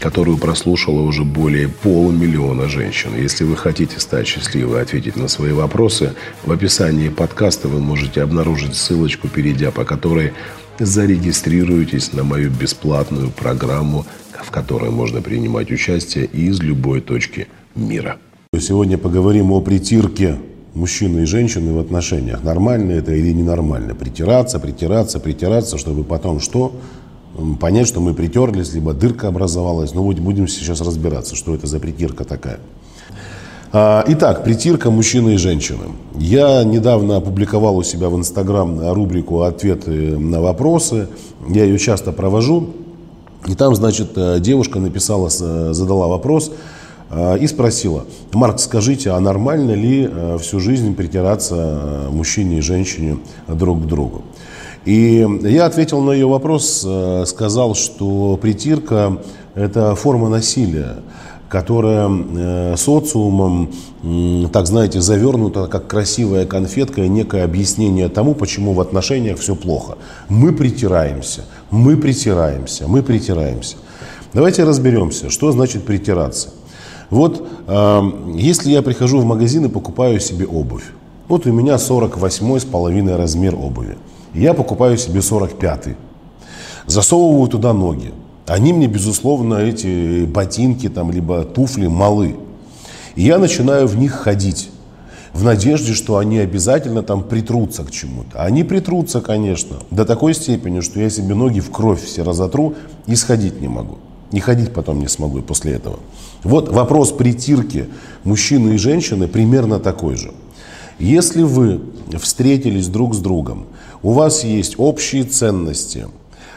которую прослушало уже более полумиллиона женщин. Если вы хотите стать счастливой и ответить на свои вопросы, в описании подкаста вы можете обнаружить ссылочку, перейдя по которой зарегистрируйтесь на мою бесплатную программу, в которой можно принимать участие из любой точки мира. Сегодня поговорим о притирке мужчины и женщины в отношениях. Нормально это или ненормально? Притираться, притираться, притираться, чтобы потом что? Понять, что мы притерлись, либо дырка образовалась. Но ну, будем сейчас разбираться, что это за притирка такая. А, итак, притирка мужчины и женщины. Я недавно опубликовал у себя в Инстаграм рубрику «Ответы на вопросы». Я ее часто провожу. И там, значит, э, девушка написала, задала вопрос э, и спросила, Марк, скажите, а нормально ли э, всю жизнь притираться мужчине и женщине друг к другу? И я ответил на ее вопрос, э, сказал, что притирка – это форма насилия, которая э, социумом, так знаете, завернута как красивая конфетка некое объяснение тому, почему в отношениях все плохо. Мы притираемся, мы притираемся, мы притираемся. Давайте разберемся, что значит притираться. Вот э, если я прихожу в магазин и покупаю себе обувь, вот у меня 48 с половиной размер обуви. Я покупаю себе 45-й. Засовываю туда ноги. Они мне, безусловно, эти ботинки там, либо туфли малы. И я начинаю в них ходить в надежде, что они обязательно там притрутся к чему-то. Они притрутся, конечно, до такой степени, что я себе ноги в кровь все разотру и сходить не могу. Не ходить потом не смогу после этого. Вот вопрос притирки мужчины и женщины примерно такой же. Если вы встретились друг с другом, у вас есть общие ценности,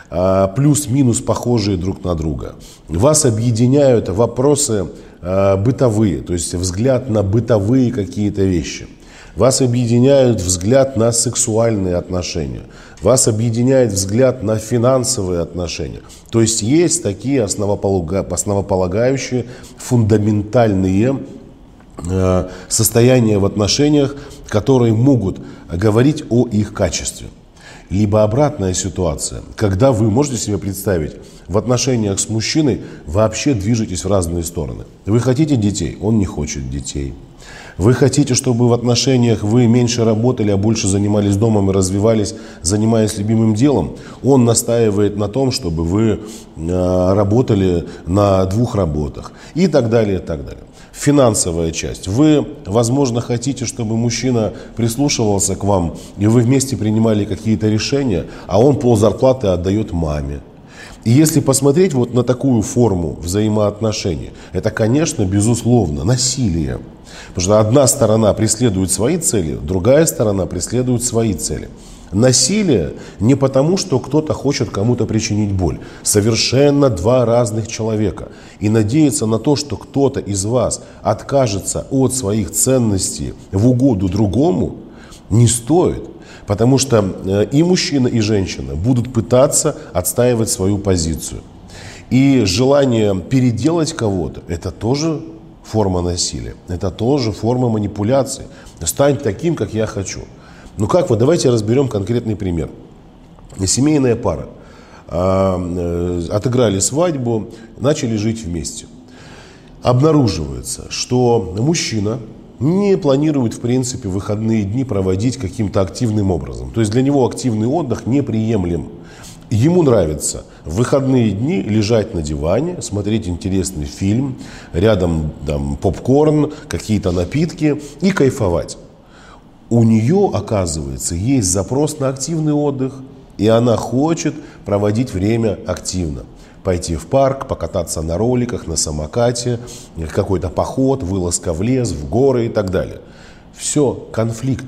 а, плюс-минус похожие друг на друга. Вас объединяют вопросы а, бытовые, то есть взгляд на бытовые какие-то вещи. Вас объединяет взгляд на сексуальные отношения. Вас объединяет взгляд на финансовые отношения. То есть есть такие основополагающие, фундаментальные а, состояния в отношениях, которые могут говорить о их качестве. Либо обратная ситуация, когда вы можете себе представить, в отношениях с мужчиной вообще движетесь в разные стороны. Вы хотите детей, он не хочет детей. Вы хотите, чтобы в отношениях вы меньше работали, а больше занимались домом и развивались, занимаясь любимым делом. Он настаивает на том, чтобы вы э, работали на двух работах и так далее, и так далее финансовая часть. Вы, возможно, хотите, чтобы мужчина прислушивался к вам, и вы вместе принимали какие-то решения, а он пол зарплаты отдает маме. И если посмотреть вот на такую форму взаимоотношений, это, конечно, безусловно, насилие. Потому что одна сторона преследует свои цели, другая сторона преследует свои цели. Насилие не потому, что кто-то хочет кому-то причинить боль. Совершенно два разных человека. И надеяться на то, что кто-то из вас откажется от своих ценностей в угоду другому, не стоит. Потому что э, и мужчина, и женщина будут пытаться отстаивать свою позицию. И желание переделать кого-то – это тоже форма насилия. Это тоже форма манипуляции. Стань таким, как я хочу. Ну как вот, давайте разберем конкретный пример. Семейная пара. А, э, отыграли свадьбу, начали жить вместе. Обнаруживается, что мужчина не планирует, в принципе, выходные дни проводить каким-то активным образом. То есть для него активный отдых неприемлем. Ему нравится в выходные дни лежать на диване, смотреть интересный фильм, рядом там, попкорн, какие-то напитки и кайфовать у нее, оказывается, есть запрос на активный отдых, и она хочет проводить время активно. Пойти в парк, покататься на роликах, на самокате, какой-то поход, вылазка в лес, в горы и так далее. Все, конфликт.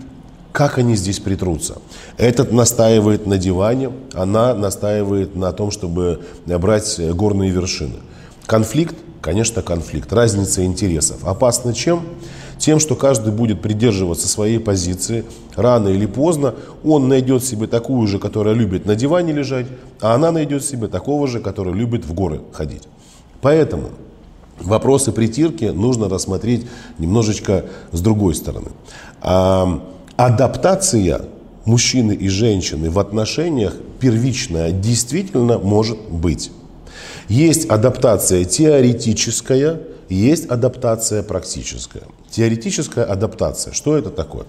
Как они здесь притрутся? Этот настаивает на диване, она настаивает на том, чтобы брать горные вершины. Конфликт, конечно, конфликт. Разница интересов. Опасно чем? Тем, что каждый будет придерживаться своей позиции, рано или поздно он найдет себе такую же, которая любит на диване лежать, а она найдет себе такого же, который любит в горы ходить. Поэтому вопросы притирки нужно рассмотреть немножечко с другой стороны. А, адаптация мужчины и женщины в отношениях первичная действительно может быть. Есть адаптация теоретическая, есть адаптация практическая. Теоретическая адаптация. Что это такое?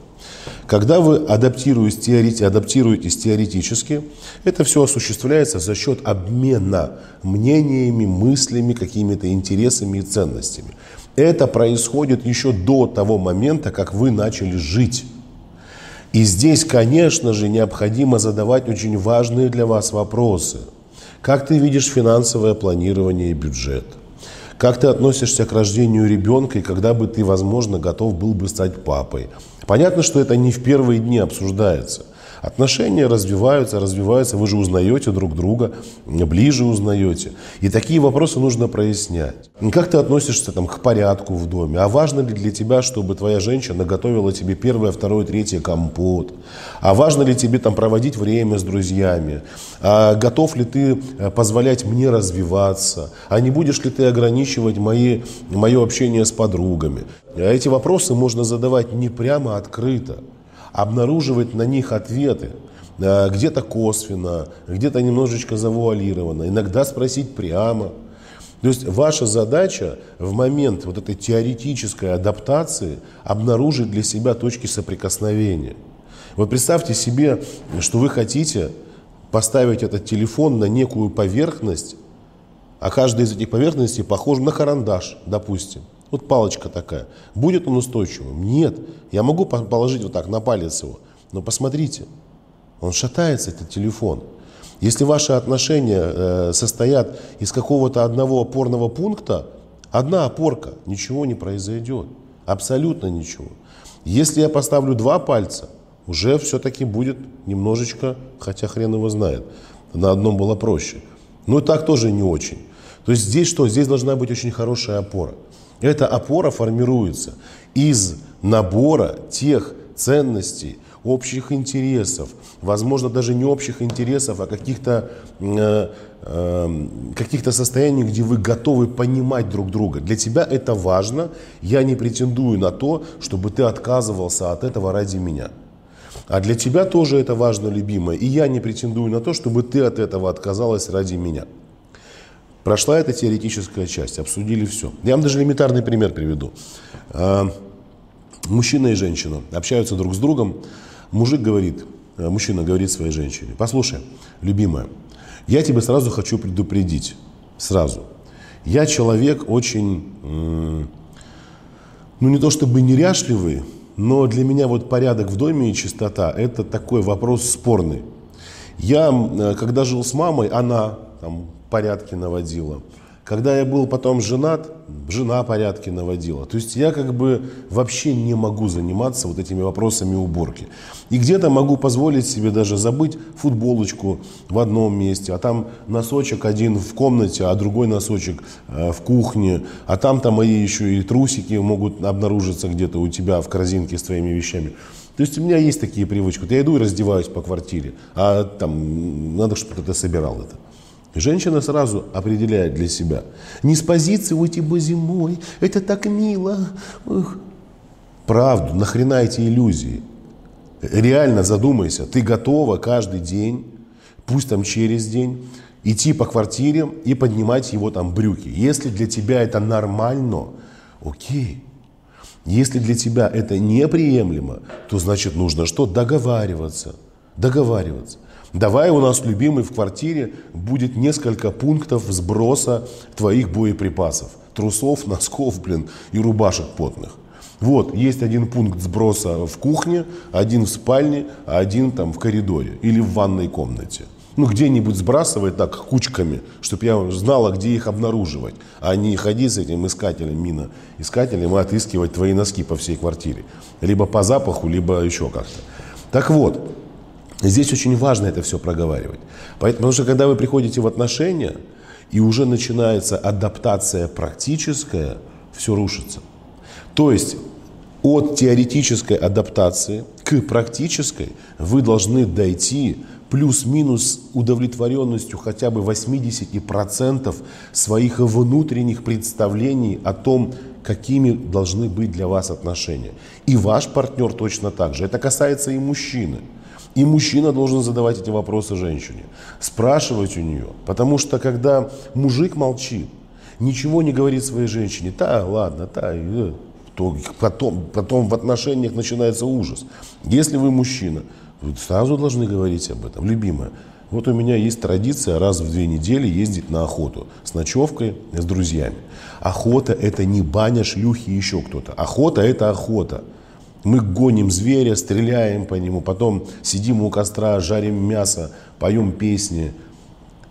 Когда вы адаптируетесь, теорети, адаптируетесь теоретически, это все осуществляется за счет обмена мнениями, мыслями, какими-то интересами и ценностями. Это происходит еще до того момента, как вы начали жить. И здесь, конечно же, необходимо задавать очень важные для вас вопросы. Как ты видишь финансовое планирование и бюджет? Как ты относишься к рождению ребенка и когда бы ты, возможно, готов был бы стать папой? Понятно, что это не в первые дни обсуждается – Отношения развиваются, развиваются, вы же узнаете друг друга, ближе узнаете. И такие вопросы нужно прояснять. Как ты относишься там, к порядку в доме? А важно ли для тебя, чтобы твоя женщина готовила тебе первое, второе, третье компот? А важно ли тебе там проводить время с друзьями? А готов ли ты э, позволять мне развиваться? А не будешь ли ты ограничивать мои, мое общение с подругами? А эти вопросы можно задавать не прямо открыто обнаруживать на них ответы, э, где-то косвенно, где-то немножечко завуалированно, иногда спросить прямо. То есть ваша задача в момент вот этой теоретической адаптации обнаружить для себя точки соприкосновения. Вот представьте себе, что вы хотите поставить этот телефон на некую поверхность, а каждая из этих поверхностей похожа на карандаш, допустим. Вот палочка такая. Будет он устойчивым? Нет. Я могу положить вот так на палец его. Но посмотрите, он шатается, этот телефон. Если ваши отношения э, состоят из какого-то одного опорного пункта, одна опорка, ничего не произойдет. Абсолютно ничего. Если я поставлю два пальца, уже все-таки будет немножечко, хотя хрен его знает. На одном было проще. Но так тоже не очень. То есть здесь что? Здесь должна быть очень хорошая опора. Эта опора формируется из набора тех ценностей, общих интересов, возможно, даже не общих интересов, а каких-то э, э, каких состояний, где вы готовы понимать друг друга. Для тебя это важно. Я не претендую на то, чтобы ты отказывался от этого ради меня. А для тебя тоже это важно, любимая. И я не претендую на то, чтобы ты от этого отказалась ради меня. Прошла эта теоретическая часть, обсудили все. Я вам даже элементарный пример приведу. А, мужчина и женщина общаются друг с другом. Мужик говорит, а, мужчина говорит своей женщине, послушай, любимая, я тебе сразу хочу предупредить, сразу. Я человек очень, ну не то чтобы неряшливый, но для меня вот порядок в доме и чистота – это такой вопрос спорный. Я, когда жил с мамой, она там, порядки наводила. Когда я был потом женат, жена порядки наводила. То есть я как бы вообще не могу заниматься вот этими вопросами уборки. И где-то могу позволить себе даже забыть футболочку в одном месте, а там носочек один в комнате, а другой носочек э, в кухне, а там-то мои еще и трусики могут обнаружиться где-то у тебя в корзинке с твоими вещами. То есть у меня есть такие привычки. Вот я иду и раздеваюсь по квартире, а там надо, чтобы ты собирал это. Женщина сразу определяет для себя. Не с позиции «Ой, бы зимой, это так мило». Эх. Правду, нахрена эти иллюзии? Реально задумайся, ты готова каждый день, пусть там через день, идти по квартире и поднимать его там брюки. Если для тебя это нормально, окей. Если для тебя это неприемлемо, то значит нужно что? Договариваться. Договариваться. Давай у нас, любимый, в квартире будет несколько пунктов сброса твоих боеприпасов. Трусов, носков, блин, и рубашек потных. Вот, есть один пункт сброса в кухне, один в спальне, а один там в коридоре или в ванной комнате. Ну, где-нибудь сбрасывай так кучками, чтобы я знала, где их обнаруживать, а не ходить с этим искателем, миноискателем и отыскивать твои носки по всей квартире. Либо по запаху, либо еще как-то. Так вот, Здесь очень важно это все проговаривать. Потому что когда вы приходите в отношения, и уже начинается адаптация практическая, все рушится. То есть От теоретической адаптации к практической вы должны дойти плюс-минус удовлетворенностью хотя бы 80% своих внутренних представлений о том, какими должны быть для вас отношения. И ваш партнер точно так же. Это касается и мужчины. И мужчина должен задавать эти вопросы женщине, спрашивать у нее. Потому что когда мужик молчит, ничего не говорит своей женщине, да, ладно, да, э, то потом, потом в отношениях начинается ужас. Если вы мужчина, вы сразу должны говорить об этом. Любимая, вот у меня есть традиция раз в две недели ездить на охоту с ночевкой, с друзьями. Охота – это не баня, шлюхи, еще кто-то. Охота – это охота. Мы гоним зверя, стреляем по нему, потом сидим у костра, жарим мясо, поем песни.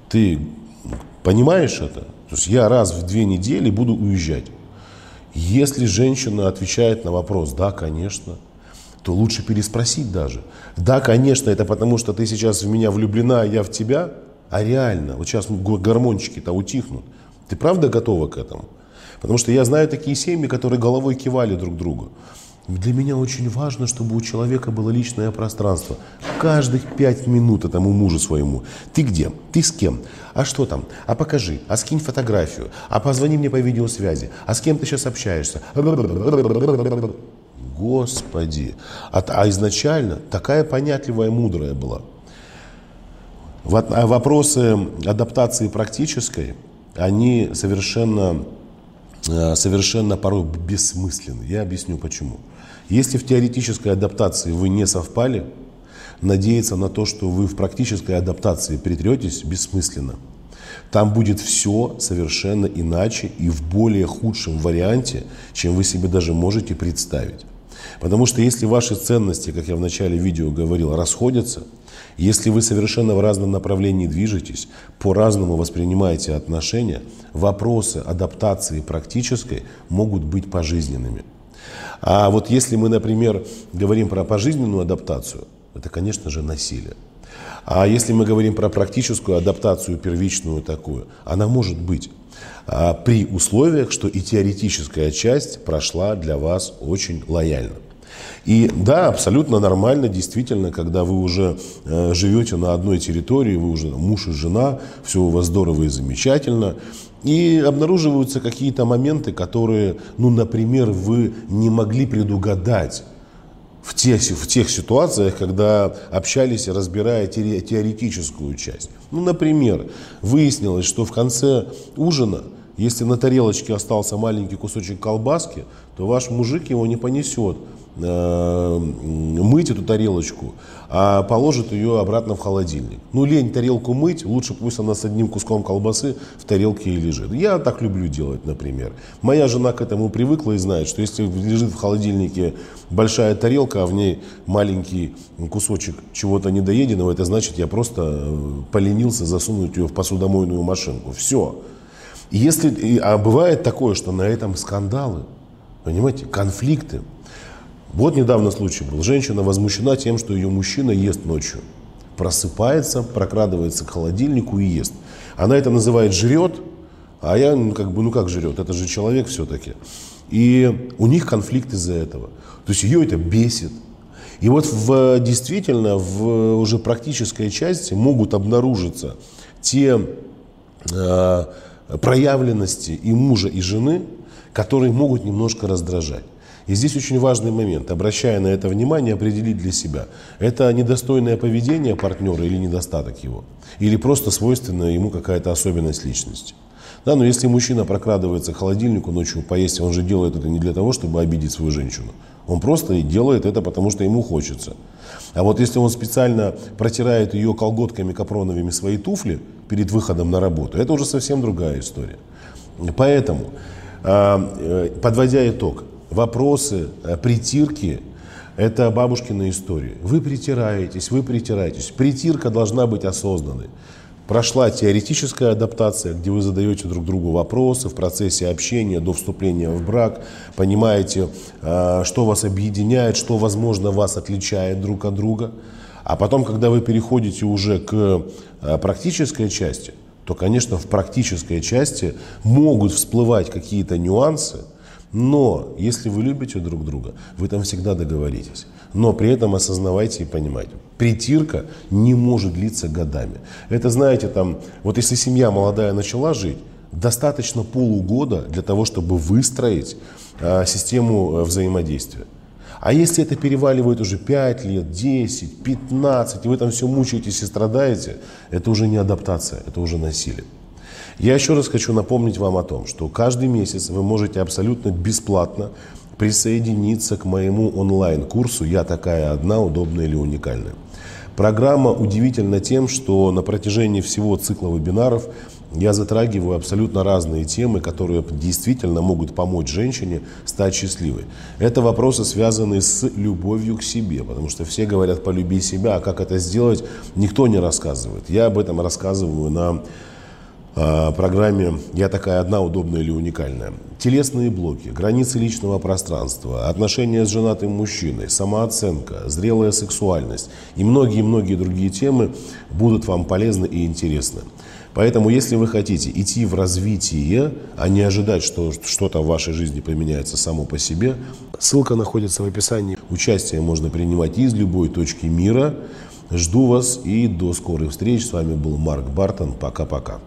Ты понимаешь это? То есть я раз в две недели буду уезжать. Если женщина отвечает на вопрос «да, конечно», то лучше переспросить даже. Да, конечно, это потому, что ты сейчас в меня влюблена, а я в тебя. А реально, вот сейчас гормончики-то утихнут. Ты правда готова к этому? Потому что я знаю такие семьи, которые головой кивали друг другу. Для меня очень важно, чтобы у человека было личное пространство. Каждых пять минут этому мужу своему. Ты где? Ты с кем? А что там? А покажи. А скинь фотографию. А позвони мне по видеосвязи. А с кем ты сейчас общаешься? Господи. А, а изначально такая понятливая, мудрая была. А вопросы адаптации практической, они совершенно, э, совершенно порой бессмысленны. Я объясню почему. Если в теоретической адаптации вы не совпали, надеяться на то, что вы в практической адаптации притретесь, бессмысленно. Там будет все совершенно иначе и в более худшем варианте, чем вы себе даже можете представить. Потому что если ваши ценности, как я в начале видео говорил, расходятся, если вы совершенно в разном направлении движетесь, по-разному воспринимаете отношения, вопросы адаптации практической могут быть пожизненными. А вот если мы, например, говорим про пожизненную адаптацию, это, конечно же, насилие. А если мы говорим про практическую адаптацию, первичную такую, она может быть а, при условиях, что и теоретическая часть прошла для вас очень лояльно. И да, абсолютно нормально, действительно, когда вы уже э, живете на одной территории, вы уже муж и жена, все у вас здорово и замечательно, и обнаруживаются какие-то моменты, которые, ну, например, вы не могли предугадать в тех, в тех ситуациях, когда общались, разбирая теоретическую часть. Ну, например, выяснилось, что в конце ужина, если на тарелочке остался маленький кусочек колбаски, то ваш мужик его не понесет мыть эту тарелочку, а положит ее обратно в холодильник. Ну, лень тарелку мыть, лучше пусть она с одним куском колбасы в тарелке и лежит. Я так люблю делать, например. Моя жена к этому привыкла и знает, что если лежит в холодильнике большая тарелка, а в ней маленький кусочек чего-то недоеденного, это значит, я просто э, поленился засунуть ее в посудомойную машинку. Все. Если, а бывает такое, что на этом скандалы, понимаете, конфликты. Вот недавно случай был. Женщина возмущена тем, что ее мужчина ест ночью. Просыпается, прокрадывается к холодильнику и ест. Она это называет жрет, а я, ну как бы, ну как жрет, это же человек все-таки. И у них конфликт из-за этого. То есть ее это бесит. И вот в, действительно в уже практической части могут обнаружиться те э, проявленности и мужа, и жены, которые могут немножко раздражать. И здесь очень важный момент, обращая на это внимание, определить для себя, это недостойное поведение партнера или недостаток его, или просто свойственная ему какая-то особенность личности. Да, но если мужчина прокрадывается к холодильнику ночью поесть, он же делает это не для того, чтобы обидеть свою женщину. Он просто делает это, потому что ему хочется. А вот если он специально протирает ее колготками капроновыми свои туфли перед выходом на работу, это уже совсем другая история. Поэтому, а, э, подводя итог, вопросы, притирки – это бабушкина история. Вы притираетесь, вы притираетесь. Притирка должна быть осознанной. Прошла теоретическая адаптация, где вы задаете друг другу вопросы в процессе общения до вступления в брак, понимаете, э, что вас объединяет, что, возможно, вас отличает друг от друга. А потом, когда вы переходите уже к э, практической части, то, конечно, в практической части могут всплывать какие-то нюансы – Но если вы любите друг друга, вы там всегда договоритесь. Но при этом осознавайте и понимайте, притирка не может длиться годами. Это, знаете, там, вот если семья молодая начала жить, достаточно полугода для того, чтобы выстроить э, систему взаимодействия. А если это переваливает уже 5 лет, 10, 15, и вы там все мучаетесь и страдаете, это уже не адаптация, это уже насилие. Я еще раз хочу напомнить вам о том, что каждый месяц вы можете абсолютно бесплатно присоединиться к моему онлайн-курсу «Я такая одна, удобная или уникальная». Программа удивительна тем, что на протяжении всего цикла вебинаров я затрагиваю абсолютно разные темы, которые действительно могут помочь женщине стать счастливой. Это вопросы, связанные с любовью к себе, потому что все говорят «полюби себя», а как это сделать, никто не рассказывает. Я об этом рассказываю на программе «Я такая одна, удобная или уникальная». Телесные блоки, границы личного пространства, отношения с женатым мужчиной, самооценка, зрелая сексуальность и многие-многие другие темы будут вам полезны и интересны. Поэтому, если вы хотите идти в развитие, а не ожидать, что что-то в вашей жизни поменяется само по себе, ссылка находится в описании. Участие можно принимать из любой точки мира. Жду вас и до скорых встреч. С вами был Марк Бартон. Пока-пока.